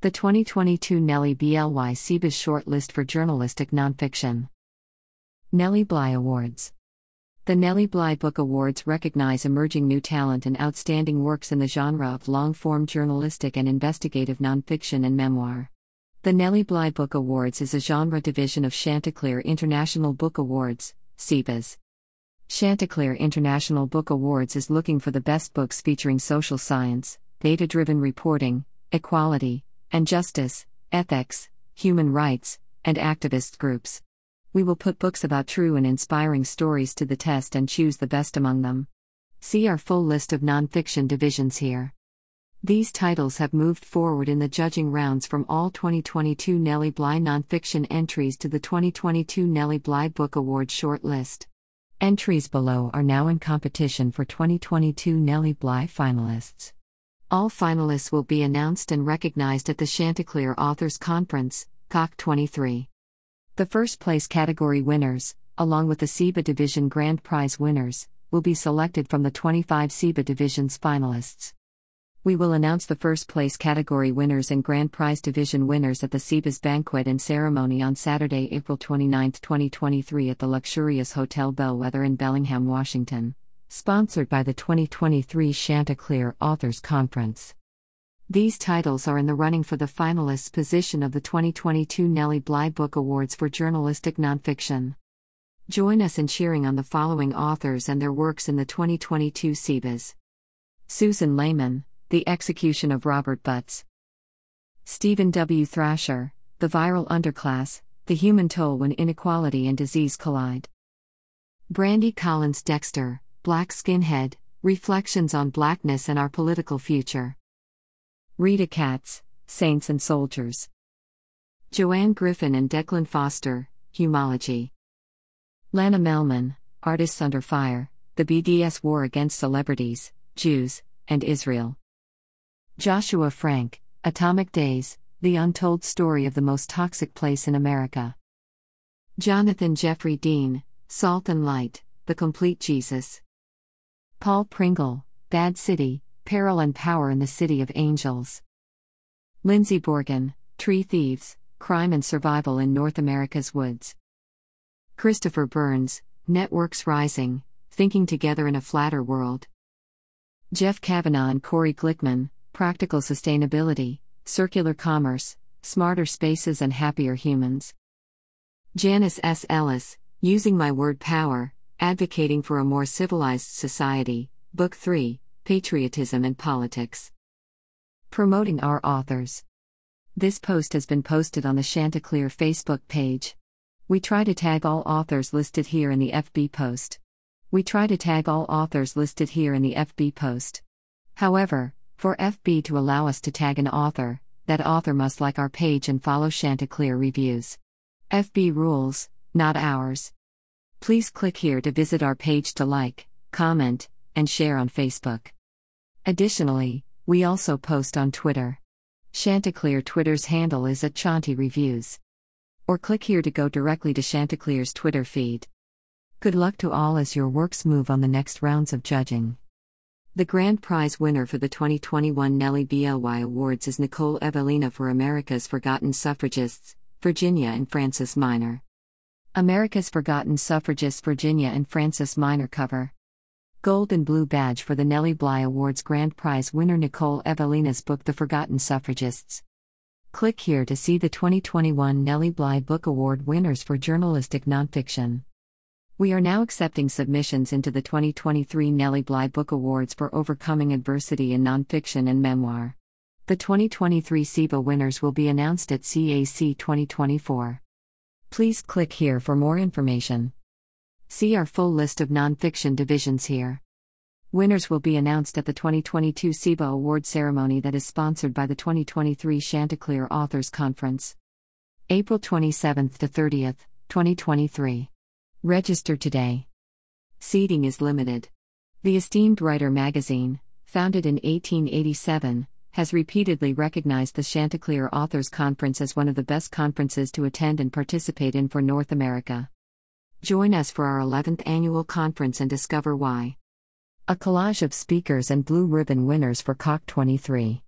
The 2022 Nellie BLY CIBAs Shortlist for Journalistic Nonfiction. Nellie Bly Awards. The Nellie Bly Book Awards recognize emerging new talent and outstanding works in the genre of long form journalistic and investigative nonfiction and memoir. The Nellie Bly Book Awards is a genre division of Chanticleer International Book Awards, CIBAs. Chanticleer International Book Awards is looking for the best books featuring social science, data driven reporting, equality, and justice, ethics, human rights, and activist groups. We will put books about true and inspiring stories to the test and choose the best among them. See our full list of nonfiction divisions here. These titles have moved forward in the judging rounds from all 2022 Nellie Bly nonfiction entries to the 2022 Nellie Bly Book Award shortlist. Entries below are now in competition for 2022 Nellie Bly finalists. All finalists will be announced and recognized at the Chanticleer Authors Conference, CAC 23. The first place category winners, along with the CIBA Division Grand Prize winners, will be selected from the 25 CIBA Division's finalists. We will announce the first place category winners and Grand Prize Division winners at the CIBA's banquet and ceremony on Saturday, April 29, 2023, at the luxurious Hotel Bellwether in Bellingham, Washington sponsored by the 2023 Chanticleer Authors Conference. These titles are in the running for the finalists position of the 2022 Nellie Bly Book Awards for Journalistic Nonfiction. Join us in cheering on the following authors and their works in the 2022 CIBAs. Susan Lehman, The Execution of Robert Butts. Stephen W. Thrasher, The Viral Underclass, The Human Toll When Inequality and Disease Collide. Brandi Collins Dexter, Black Skinhead Reflections on Blackness and Our Political Future. Rita Katz, Saints and Soldiers. Joanne Griffin and Declan Foster, Humology. Lana Melman, Artists Under Fire The BDS War Against Celebrities, Jews, and Israel. Joshua Frank, Atomic Days The Untold Story of the Most Toxic Place in America. Jonathan Jeffrey Dean, Salt and Light The Complete Jesus. Paul Pringle, Bad City, Peril and Power in the City of Angels. Lyndsie Bourgon, Tree Thieves, Crime and Survival in North America's Woods. Christopher Burns, Networks Rising, Thinking Together in a Flatter World. Jeff Kavanaugh and Corey Glickman, Practical Sustainability, Circular Commerce, Smarter Spaces and Happier Humans. Janice S. Ellis, Using My Word Power, Advocating for a More Civilized Society, Book 3 Patriotism and Politics. Promoting our authors. This post has been posted on the Chanticleer Facebook page. We try to tag all authors listed here in the FB post. We try to tag all authors listed here in the FB post. However, for FB to allow us to tag an author, that author must like our page and follow Chanticleer reviews. FB rules, not ours. Please click here to visit our page to like, comment, and share on Facebook. Additionally, we also post on Twitter. Chanticleer Twitter's handle is at Chanti Reviews. Or click here to go directly to Chanticleer's Twitter feed. Good luck to all as your works move on the next rounds of judging. The grand prize winner for the 2021 Nellie BLY Awards is Nicole Evelina for America's Forgotten Suffragists, Virginia and Frances Minor. America's Forgotten Suffragists Virginia and Frances Minor cover. Gold and Blue Badge for the Nellie Bly Awards Grand Prize winner Nicole Evelina's book The Forgotten Suffragists. Click here to see the 2021 Nellie Bly Book Award winners for journalistic nonfiction. We are now accepting submissions into the 2023 Nellie Bly Book Awards for Overcoming Adversity in Nonfiction and Memoir. The 2023 CIBA winners will be announced at CAC 2024. Please click here for more information. See our full list of nonfiction divisions here. Winners will be announced at the 2022 CIBA Award ceremony that is sponsored by the 2023 Chanticleer Authors Conference. April 27th to 30th, 2023. Register today. Seating is limited. The esteemed Writer magazine, founded in 1887, has repeatedly recognized the Chanticleer Authors Conference as one of the best conferences to attend and participate in for North America. Join us for our 11th annual conference and discover why. A collage of speakers and blue ribbon winners for CAC 23.